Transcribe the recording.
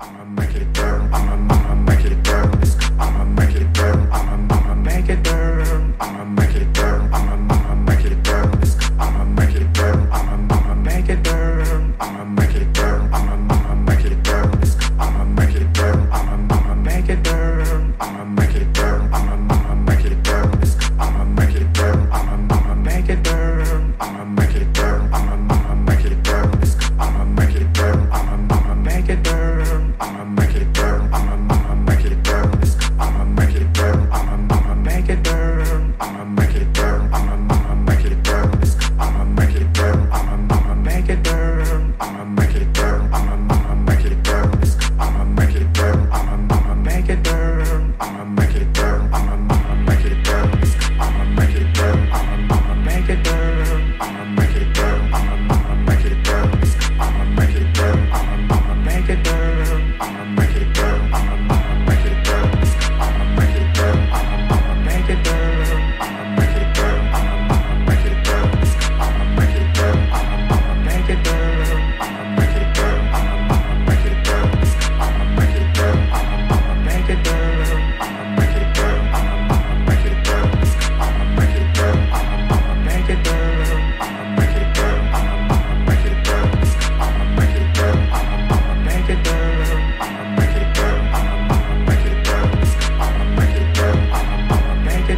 I'ma make it burn. my mind.